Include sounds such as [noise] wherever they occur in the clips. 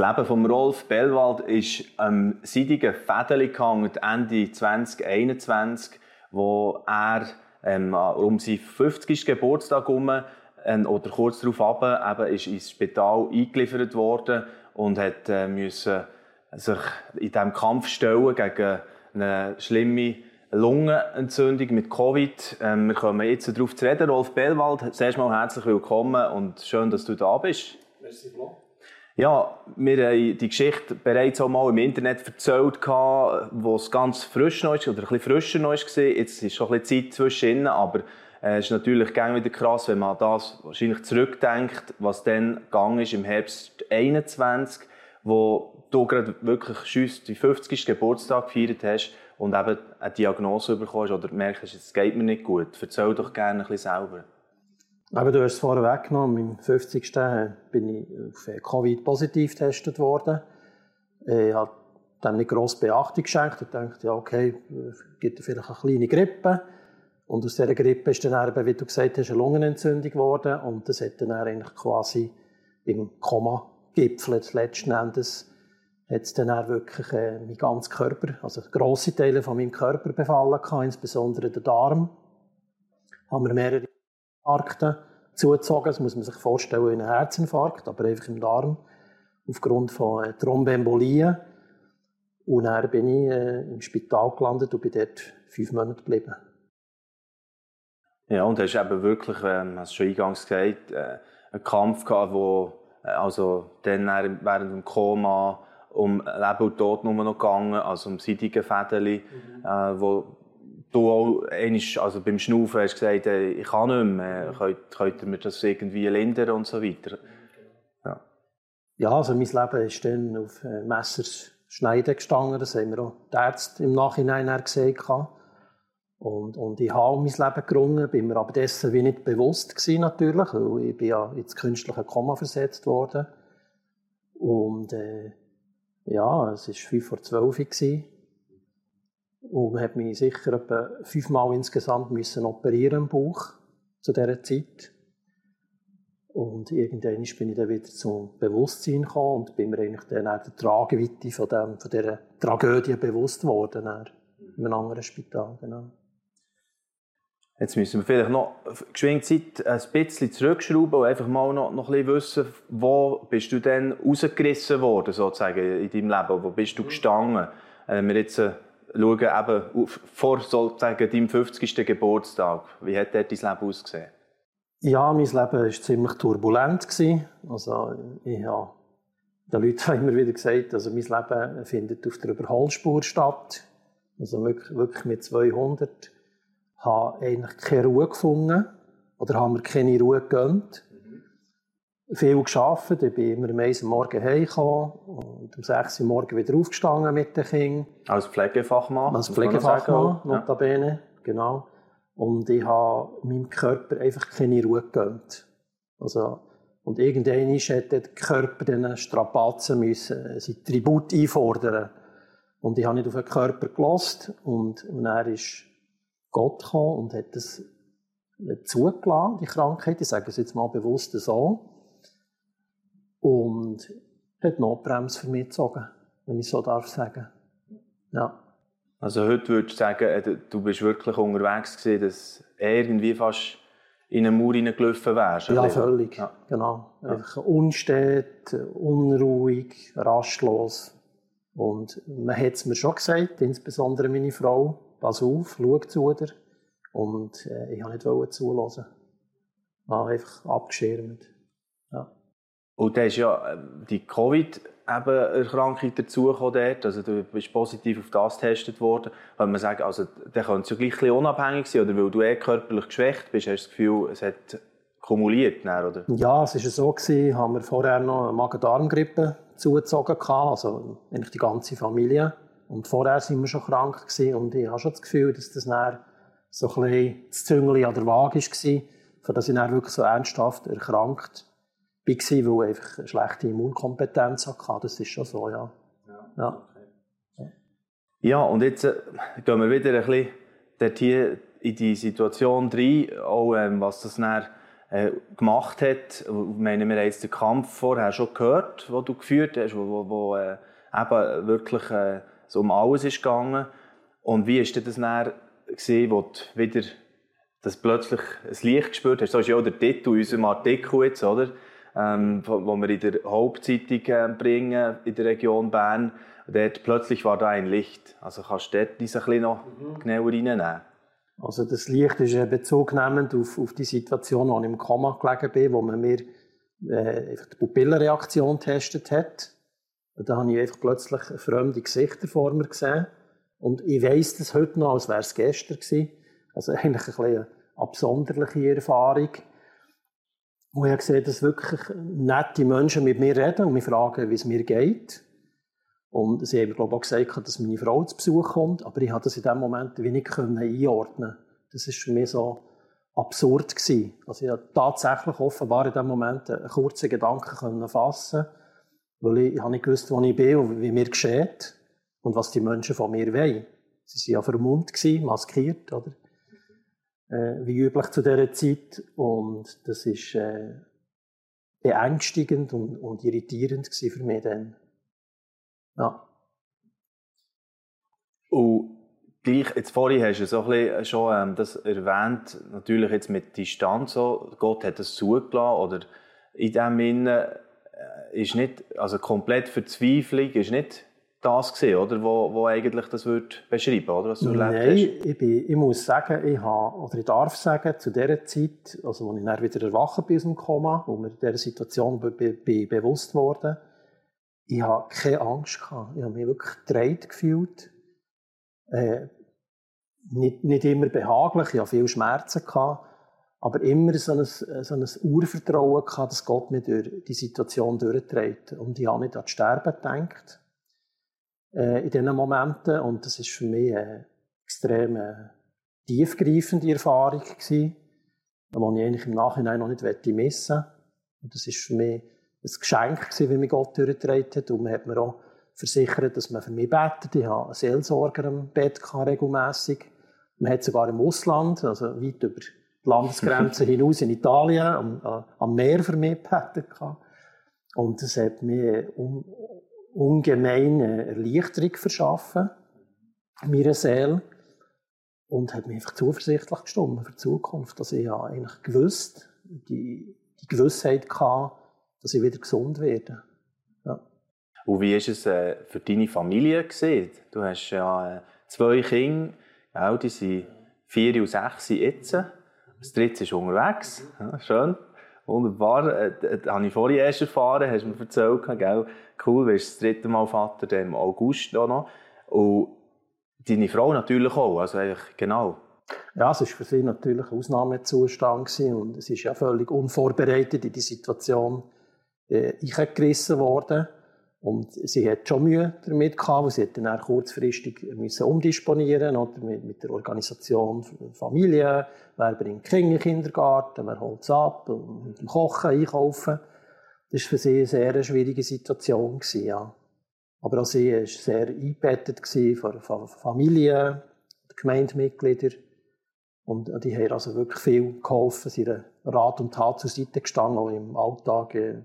Leben von Rolf Bellwald ist am seidigen Fädeli gehangen, Ende 2021, wo er ähm, um seinen 50. Geburtstag herum äh, oder kurz darauf ab, ist ins Spital eingeliefert worden und hat äh, müssen sich in diesem Kampf stellen gegen eine schlimme Lungenentzündung mit Covid. Ähm, wir kommen jetzt darauf zu reden. Rolf Bellwald, zuerst mal herzlich willkommen und schön, dass du da bist. Merci, Flo. Ja, wir haben die Geschichte bereits auch mal im Internet erzählt, wo es ganz frisch noch ist, oder ein frischer noch war. Jetzt ist schon ein bisschen Zeit zwischen aber äh, es ist natürlich gerne wieder krass, wenn man das wahrscheinlich zurückdenkt, was dann gegangen ist im Herbst 2021, wo du gerade wirklich schüss die 50. Geburtstag gefeiert hast und eben eine Diagnose bekommst oder merkst, es geht mir nicht gut. Erzähl doch gerne ein bisschen selber. Aber du hast es vorher weggenommen. Am 50. bin ich auf Covid positiv getestet worden. Ich habe dem nicht grosse Beachtung geschenkt. Ich dachte, ja, okay, gibt vielleicht eine kleine Grippe. Und aus dieser Grippe ist dann, eben, wie du gesagt hast, eine Lungenentzündung geworden. Und das hat dann eigentlich quasi im Koma gipfelt. Letzten Endes hat es dann wirklich äh, mein ganzen Körper, also grosse Teile von meinem Körper befallen insbesondere der Darm. Haben wir mehrere Infarkte zugezogen. Das muss man sich vorstellen wie ein Herzinfarkt, aber einfach im Darm. Aufgrund von äh, Thrombembolien. Und dann bin ich äh, im Spital gelandet und bin dort fünf Monate geblieben. Ja, und hast eben wirklich, ähm, hast schon eingangs gesagt, äh, einen Kampf gehabt, wo äh, also dann während dem Koma um Leben und Tod nur noch gegangen, also um seidige Fädeli, mhm. äh, wo du auch also beim Schnaufen hast gesagt, äh, ich kann nicht mehr, könnt, könnt ihr mir das irgendwie lindern und so weiter? Ja, ja also mein Leben ist dann auf äh, Messers Schneiden gestanden, das haben wir auch die Ärzte im Nachhinein gesehen. Und, und ich habe mein Leben gerungen, bin mir aber dessen wie nicht bewusst gewesen, natürlich, weil ich bin ja ins künstliche Koma versetzt worden. Und äh, ja, es war fünf vor zwölf. Gewesen. Und hat mich sicher etwa fünfmal insgesamt müssen operieren im Bauch zu dieser Zeit. Und irgendwann bin ich dann wieder zum Bewusstsein gekommen und bin mir eigentlich dann auch der Trageweite von, dem, von dieser Tragödie bewusst worden, in einem anderen Spital. Genau. Jetzt müssen wir vielleicht noch geschwind Zeit ein bisschen zurückschrauben und einfach mal noch, noch ein bisschen wissen, wo bist du denn rausgerissen worden, sozusagen, in deinem Leben? Wo bist du gestanden? Wenn wir jetzt äh, schauen, eben vor sozusagen deinem 50. Geburtstag, wie hat dort dein Leben ausgesehen? Ja, mein Leben war ziemlich turbulent. Also, ich habe den Leuten [laughs] immer wieder gesagt, also mein Leben findet auf der Überholspur statt. Also wirklich, mit 200 habe eigentlich keine Ruhe gefunden oder haben mir keine Ruhe gegönnt. Viel geschafft, ich bin immer am 1 Morgen heimgekommen und um 6 Uhr morgen wieder aufgestanden mit den Kindern. Als Pflegefachmann? Als Pflegefachmann, notabene, ja. genau. Und ich habe meinem Körper einfach keine Ruhe gegönnt. Also, und irgendwann hat der Körper diesen Strapazen müssen, sein Tribut einfordern. Und ich habe nicht auf den Körper gelost und, und er ist Gott gekommen und hat das zugelassen, die Krankheit. Ich sage es jetzt mal bewusst so. Und hat Notbremse für mich gezogen, wenn ich so darf sagen. Ja. Also heute würdest du sagen, äh, du bist wirklich unterwegs gewesen, dass irgendwie fast in eine Mauer hineingelaufen wärst? Ja, völlig. Ja. Genau. Ja. Einfach unstet, unruhig, rastlos. Und man hat es mir schon gesagt, insbesondere meine Frau, pass auf, schau zu dir. Und äh, ich wollte nicht zulassen. Ich war einfach abgeschirmt. Ja. Und da ist ja äh, die Covid-Erkrankung dazugekommen. Also du bist positiv auf das getestet worden. Kann man sagen, also der könnte es ja gleich unabhängig sein, oder weil du eh körperlich geschwächt bist, hast du das Gefühl, es hat kumuliert, oder? Ja, es war so, gewesen, haben wir vorher noch eine Magen-Darm-Grippe zugezogen, also eigentlich die ganze Familie. Und vorher waren wir schon krank gewesen und ich habe schon das Gefühl, dass das dann so ein bisschen das Züngli an der Waage war, für das ich dann wirklich so ernsthaft erkrankt war, weil ich einfach eine schlechte Immunkompetenz hatte. Das ist schon so, ja. Ja, okay. ja und jetzt äh, gehen wir wieder ein bisschen dort hier in die Situation rein, auch ähm, was das dann äh, gemacht hat. Ich meine, wir haben jetzt den Kampf vorher schon gehört, den du geführt hast, wo, wo, wo äh, eben wirklich äh, so um alles ist gegangen. Und wie ist das dann gesehen, wo du wieder das plötzlich ein Licht gespürt hast? So ist ja auch der Titel unserem Artikel jetzt, oder? Ähm, wo wir in der Hauptzeitung äh, bringen, in der Region Bern. Dort plötzlich war da ein Licht. Also kannst du dort ein bisschen noch mhm. genauer reinnehmen? Also das Licht ist bezugnehmend auf, auf die Situation, wo ich im Koma gelegen bin, wo man mir äh, die Pupillenreaktion getestet hat. Da habe ich einfach plötzlich fremde Gesichter vor mir gesehen. Und ich weiss das heute noch, als wäre es gestern gewesen. Also [laughs] eigentlich ein eine absonderliche Erfahrung. Und ich habe dass wirklich nette Menschen mit mir reden und mich fragen, wie es mir geht. Und sie haben, glaube ich, auch gesagt, dass meine Frau zu Besuch kommt, aber ich konnte das in dem Moment wenig einordnen. Das war für mich so absurd gewesen. Also ich konnte tatsächlich offenbar in dem Moment einen kurzen Gedanken fassen weil ich, ich habe nicht gewusst, wo ich bin und wie mir geschieht und was die Menschen von mir wollen. Sie waren ja vermummt, maskiert, oder? Äh, wie üblich zu dieser Zeit. Und das war äh, beängstigend und, und irritierend für mich dann. Ja. Und gleich, jetzt vorhin hast du so bisschen schon ähm, das erwähnt, natürlich jetzt mit Distanz so, Gott hat das zugelassen oder in dem Sinne äh, ist nicht, also komplett Verzweiflung ist nicht das gesehen, oder? Wo, wo eigentlich das wird beschreiben, oder? Was du Nein, erlebt hast. Ich, bin, ich muss sagen, ich habe, oder ich darf sagen, zu dieser Zeit, also als ich dann wieder erwachen bin aus dem Koma, wo mir in dieser Situation be, be, bewusst wurde, ich habe keine Angst gehabt. Ich habe mich wirklich gedreht gefühlt. Äh, nicht, nicht immer behaglich, ich hatte viele Schmerzen gehabt, aber immer so ein, so ein Urvertrauen gehabt, dass Gott mir durch die Situation durchträgt. Und ich habe nicht an das Sterben gedacht, äh, in diesen Momenten. Und das ist für mich eine extrem äh, tiefgreifende Erfahrung gewesen, die ich eigentlich im Nachhinein noch nicht missen möchte. Und das ist für mich ein Geschenk gewesen, wie mich Gott durchgetragen hat. Und man hat mir auch versichert, dass man für mich betet. Ich habe einen Seelsorger am Bett regelmässig. Man hat sogar im Ausland, also weit über die Landesgrenzen [laughs] hinaus in Italien, am, am Meer für mich betet. Und das hat mir un, ungemeine Erleichterung verschaffen, meiner Seele. Und hat mich einfach zuversichtlich gestimmt für die Zukunft. Dass ich ja eigentlich gewusst, die, die Gewissheit hatte, dass ich wieder gesund werde. Ja. Und wie war es äh, für deine Familie? Gewesen? Du hast ja äh, zwei Kinder, ja, die sind vier und sechs jetzt. Das dritte ist unterwegs. Schön. Wunderbar. Äh, das habe ich vorhin erst erfahren, hast du mir erzählt. Gell? Cool, bist das dritte Mal Vater, dann im August noch. Und deine Frau natürlich auch. Also eigentlich genau. Ja, es war für sie natürlich ein Ausnahmezustand und es ist ja völlig unvorbereitet in die Situation äh, eingerissen worden. Und sie hat schon Mühe damit gehabt, weil sie dann auch kurzfristig müssen umdisponieren oder mit, mit der Organisation Familie, wer bringt Kinder in den Kindergarten, wer holt es ab, mit dem Kochen, Einkaufen. Das war für sie eine sehr schwierige Situation. Gewesen, ja. Aber auch sie war sehr eingebettet von, von Familie, Gemeindemitgliedern. Und die haben also wirklich viel geholfen, sie Rat und Tat zur Seite gestanden, auch im Alltag, äh,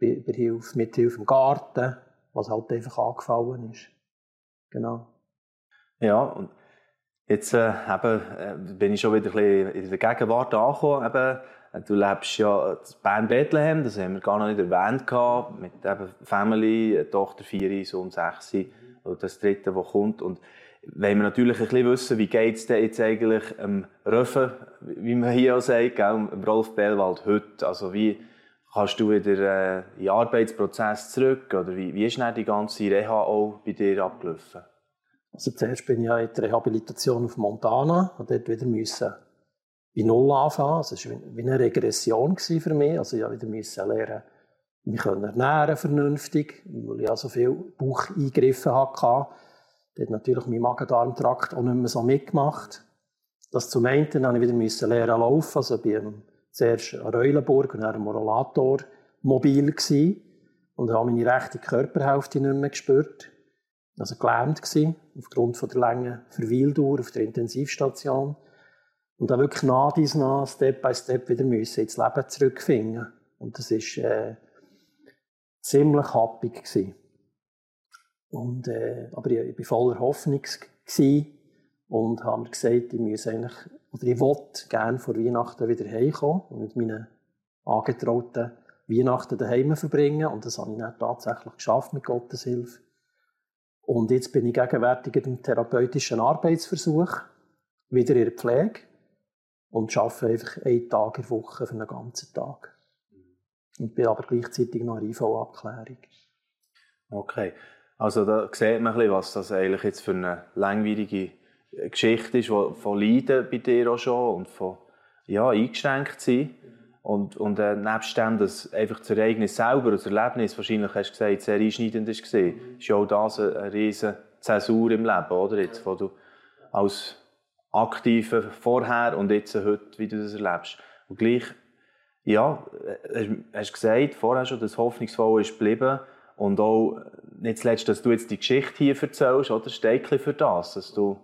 bei, Hilfe, mit Hilfe im Garten, was halt einfach angefallen ist. Genau. Ja, und jetzt äh, eben, äh, bin ich schon wieder ein bisschen in der Gegenwart angekommen. Eben, äh, du lebst ja in Bern Bethlehem, das haben wir gar noch nicht erwähnt gehabt, mit eben Family, eine Tochter vier, Sohn sechs und das dritte, das kommt. Und wenn wir natürlich ein bisschen wissen, wie geht es denn jetzt eigentlich ähm, Röffen, wie man hier auch sagt, gell, Rolf Bellwald heute, also wie Kannst du wieder äh, in den Arbeitsprozess zurück? Oder wie, wie ist denn die ganze Reha auch bei dir abgelaufen? Also zuerst bin ich ja in der Rehabilitation auf Montana und dort wieder müssen bei Null anfangen. Also es war wie eine Regression für mich. Also ich wieder lernen, mich ernähren vernünftig, weil ich ja so viele Baucheingriffe hatte. Dort natürlich mein Magen-Darm-Trakt auch nicht mehr so mitgemacht. Das zum einen, musste ich wieder lernen laufen, also beim zuerst an Reulenburg und dann am Rollator mobil gewesen und habe meine rechte Körperhälfte nicht mehr gespürt. Also gelähmt gewesen, aufgrund von der langen Verweildauer auf der Intensivstation. Und dann wirklich nach dies nach, Step by Step wieder müssen ins Leben zurückfinden. Und das war äh, ziemlich happig gewesen. Und, äh, aber ich, ich war voller Hoffnung und habe mir gesagt, ich muss eigentlich, oder ich wollte gerne vor Weihnachten wieder heimkommen und mit meinen Angetrauten Weihnachten daheim verbringen. Und das habe ich dann tatsächlich geschafft mit Gottes Hilfe. Und jetzt bin ich gegenwärtig in einem therapeutischen Arbeitsversuch, wieder in der Pflege und arbeite einfach einen Tag in der Woche für einen ganzen Tag. Und bin aber gleichzeitig noch in IV-Abklärung. Okay. Also da sieht man ein bisschen, was das eigentlich jetzt für eine langwierige Geschichte ist, von Leiden bei dir auch schon und von ja, eingeschränkt sein. Und, und äh, nebst dem, dass einfach das Ereignis selber, das Erlebnis, wahrscheinlich hast du gesagt, sehr einschneidend war, ist ja auch das eine, eine riesige Zäsur im Leben, oder? Jetzt, wo du als Aktive vorher und jetzt heute, wie du das erlebst. Und gleich, ja, hast du gesagt, vorher schon, dass hoffnungsvoll ist geblieben und auch nicht zuletzt, dass du jetzt die Geschichte hier erzählst, oder? Steht für das, dass du,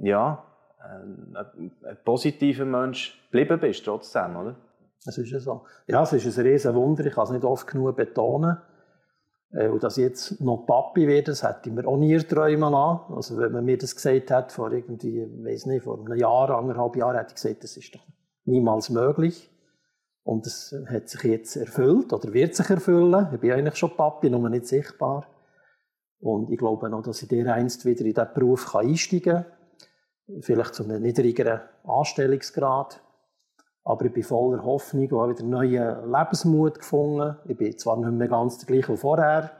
ja, ein, ein positiver Mensch geblieben bist trotzdem, oder? Es ist ja so. Ja, es ist ein riesen Wunder. Ich kann es nicht oft genug betonen. Äh, und dass ich jetzt noch Papi werde, das hätte ich mir auch nie träumen lassen. Also, wenn man mir das gesagt hat, vor irgendwie, weiß nicht, vor einem Jahr, anderthalb Jahren, hätte ich gesagt, das ist doch niemals möglich. Und das hat sich jetzt erfüllt oder wird sich erfüllen. Ich bin eigentlich schon Papi, nur nicht sichtbar. Und ich glaube noch, dass ich der einst wieder in diesen Beruf einsteigen kann. Vielleicht zu einem niedrigeren Anstellungsgrad. Aber ich bin voller Hoffnung und habe wieder neuen Lebensmut gefunden. Ich bin zwar nicht mehr ganz der gleiche wie vorher.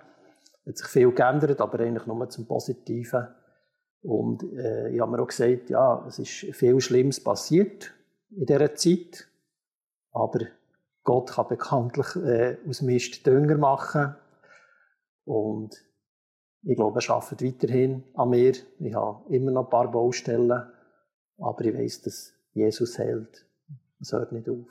Hat sich viel geändert, aber eigentlich nur zum Positiven. Und äh, ich habe mir auch gesagt, ja, es ist viel Schlimmes passiert in dieser Zeit. Aber Gott kann bekanntlich äh, aus Mist Dünger machen. Und ich glaube, er arbeitet weiterhin an mir. Ich habe immer noch ein paar Baustellen. Aber ich weiß, dass Jesus hält. Es hört nicht auf.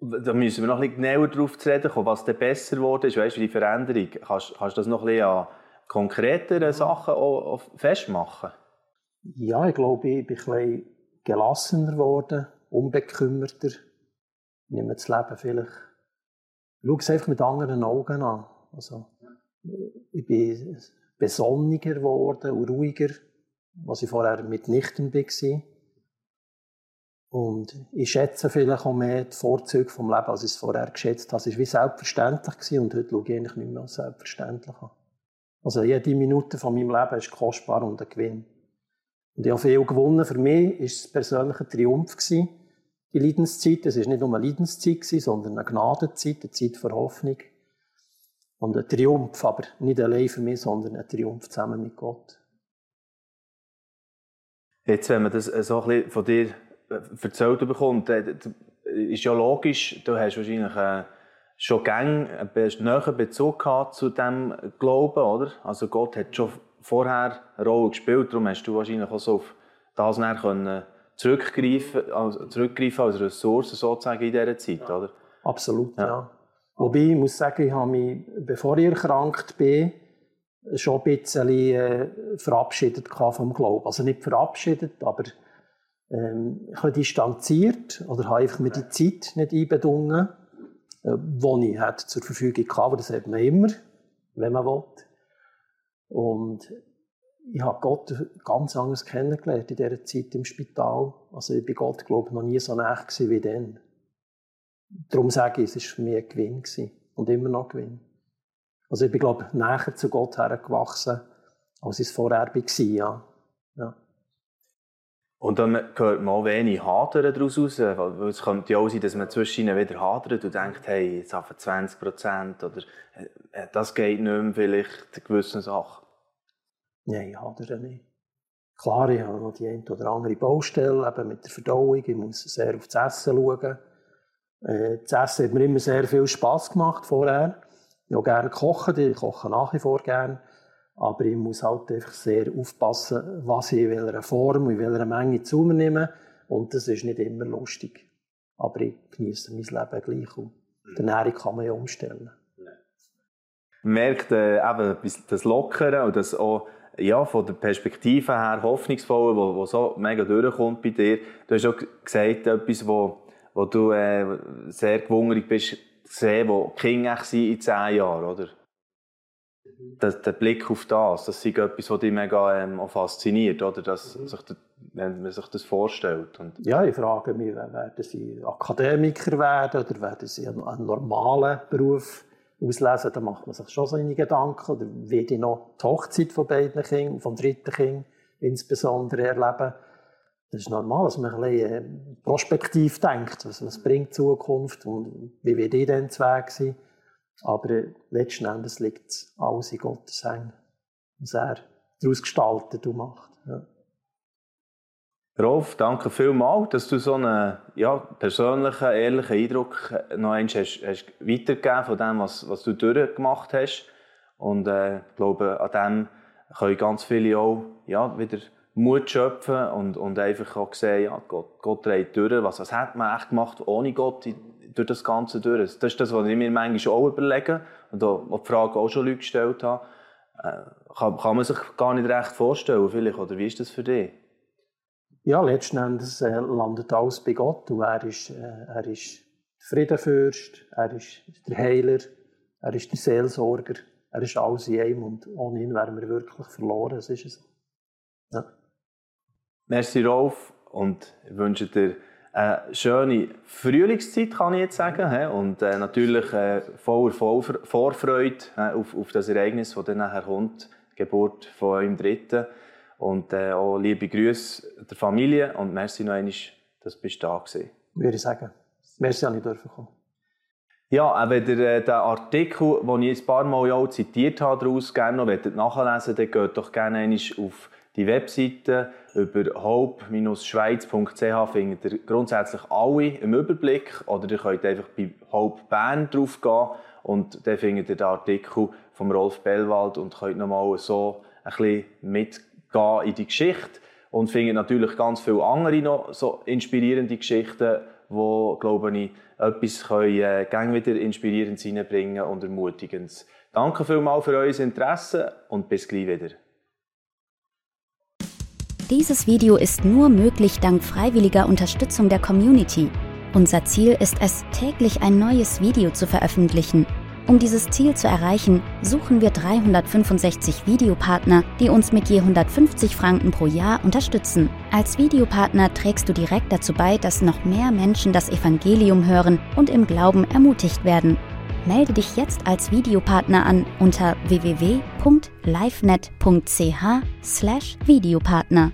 Da müssen wir noch ein bisschen genauer darauf zu reden kommen, was denn besser geworden ist. Weißt du, die Veränderung. Kannst, kannst du das noch ein bisschen an konkreteren Sachen auch, auch festmachen? Ja, ich glaube, ich bin ein bisschen gelassener geworden, unbekümmerter. Ich nehme das Leben vielleicht. Ich schaue es einfach mit anderen Augen an. Also, ich bin besonniger geworden und ruhiger, was ich vorher mitnichten war. Und ich schätze vielleicht auch mehr die Vorzüge vom Leben, als ich es vorher geschätzt habe. Es war wie selbstverständlich und heute schaue ich eigentlich nicht mehr als selbstverständlich an. Also jede Minute von meinem Leben ist kostbar und ein Gewinn. Und ich habe viel gewonnen. Für mich war es persönlich ein Triumph gewesen, die Leidenszeit. Es war nicht nur eine Leidenszeit, gewesen, sondern eine Gnadenzeit, eine Zeit für Hoffnung. Und ein Triumph, aber nicht allein für mich, sondern ein Triumph zusammen mit Gott. Jetzt, wenn man das so ein bisschen von dir erzählt bekommt, ist ja logisch, du hast wahrscheinlich äh, schon gäng einen näheren Bezug gehabt zu diesem Glauben, oder? Also Gott hat schon vorher eine Rolle gespielt, darum hast du wahrscheinlich auch so auf das können zurückgreifen, also zurückgreifen als Ressource sozusagen in dieser Zeit, oder? Absolut, ja. ja. Wobei, ich muss sagen, ich habe mich, bevor ich erkrankt bin, schon ein bisschen äh, verabschiedet vom Glauben. Also nicht verabschiedet, aber ähm, ich habe distanziert oder habe einfach mir die Zeit nicht einbedungen, äh, die ich hatte zur Verfügung hatte. Aber das hat man immer, wenn man will. Und ich habe Gott ganz anders kennengelernt in dieser Zeit im Spital. Also ich bin Gott, glaube ich, noch nie so nah wie dann. Darum sage ich, es war für mich ein Gewinn gewesen. und immer noch ein Gewinn. Also ich bin, glaube ich, näher zu Gott hergewachsen, als ich es vorher war. Ja. ja. Und dann hört man auch wenig Hadern daraus raus. Weil es könnte ja auch sein, dass man zwischen ihnen wieder hadert und denkt, hey, jetzt haben 20 Prozent oder äh, das geht nicht mehr vielleicht gewissen Sachen. Nein, ich hadere nicht. Klar, ich habe noch die eine oder andere Baustelle eben mit der Verdauung. Ich muss sehr auf das Essen schauen. Äh, das Essen hat mir immer sehr viel Spass gemacht vorher. Ich habe gerne kochen, ich koche nach wie vor gerne. Aber ich muss halt einfach sehr aufpassen, was ich in welcher Form, in welcher Menge zu mir nehme. Und das ist nicht immer lustig. Aber ich genieße mein Leben gleich. Und die Ernährung kann man ja umstellen. Man merkt äh, eben das Lockere und das auch ja, von der Perspektive her hoffnungsvoll, wo, wo so mega durchkommt bei dir. Du hast auch gesagt, etwas, wo, wo du äh, sehr gewundert bist, sehen, wo die Kinder in zehn Jahren, oder? Das, der Blick auf das, das ist etwas, was dich mega ähm, auch fasziniert, oder? Dass mhm. sich, wenn man sich das vorstellt. Und ja, ich frage mich, werden sie Akademiker werden oder werden sie einen, einen normalen Beruf auslesen? Da macht man sich schon seine Gedanken. Oder wie ich noch die Hochzeit von beiden Kindern, vom dritten Kind insbesondere erleben? Das ist normal, dass man ein bisschen äh, prospektiv denkt. Was, was bringt die Zukunft und wie wird ich dann Weg sein? Aber äh, letzten Endes liegt alles in Gottes Hängen, was er daraus gestaltet und macht. Ja. Rolf, danke vielmals, dass du so einen ja, persönlichen, ehrlichen Eindruck noch einmal hast, hast weitergegeben von dem, was, was du durchgemacht hast. Und äh, ich glaube, an dem können ganz viele auch ja, wieder Mut schöpfen und, und einfach auch sehen, ja, Gott, Gott dreht durch. Was, was hat man echt gemacht ohne Gott durch das Ganze durch? Das ist das, was ich mir manchmal auch überlege und auch die Frage auch schon Leute gestellt habe. Äh, kann, kann man sich gar nicht recht vorstellen, vielleicht, oder wie ist das für dich? Ja, letzten Endes äh, landet alles bei Gott und er ist, äh, er ist der Friedenfürst, er ist der Heiler, er ist der Seelsorger, er ist alles in einem und ohne ihn wären wir wirklich verloren, das ist so. Ja. Merci Rolf und ich wünsche dir eine schöne Frühlingszeit, kann ich jetzt sagen. Und äh, natürlich äh, voller Vorfreude auf, auf das Ereignis, das dann nachher kommt, die Geburt von eurem Dritten. Und äh, auch liebe Grüße der Familie und merci noch einmal, dass du da warst. Würde ich sagen. Merci, dass ich dürfen kommen. Ja, wenn ihr den Artikel, den ich ein paar Mal auch zitiert habe, daraus gerne noch nachlesen dann geht doch gerne auf die Webseite über hope-schweiz.ch findet ihr grundsätzlich alle im Überblick oder ihr könnt einfach bei Hope Bern drauf gehen und dann findet ihr den Artikel von Rolf Bellwald und könnt nochmal so ein bisschen mitgehen in die Geschichte und findet natürlich ganz viele andere noch so inspirierende Geschichten, wo glaube ich etwas können, äh, wieder inspirierend reinbringen und ermutigend. Danke vielmals für euer Interesse und bis gleich wieder. Dieses Video ist nur möglich dank freiwilliger Unterstützung der Community. Unser Ziel ist es, täglich ein neues Video zu veröffentlichen. Um dieses Ziel zu erreichen, suchen wir 365 Videopartner, die uns mit je 150 Franken pro Jahr unterstützen. Als Videopartner trägst du direkt dazu bei, dass noch mehr Menschen das Evangelium hören und im Glauben ermutigt werden. Melde dich jetzt als Videopartner an unter www.livenet.ch/videopartner.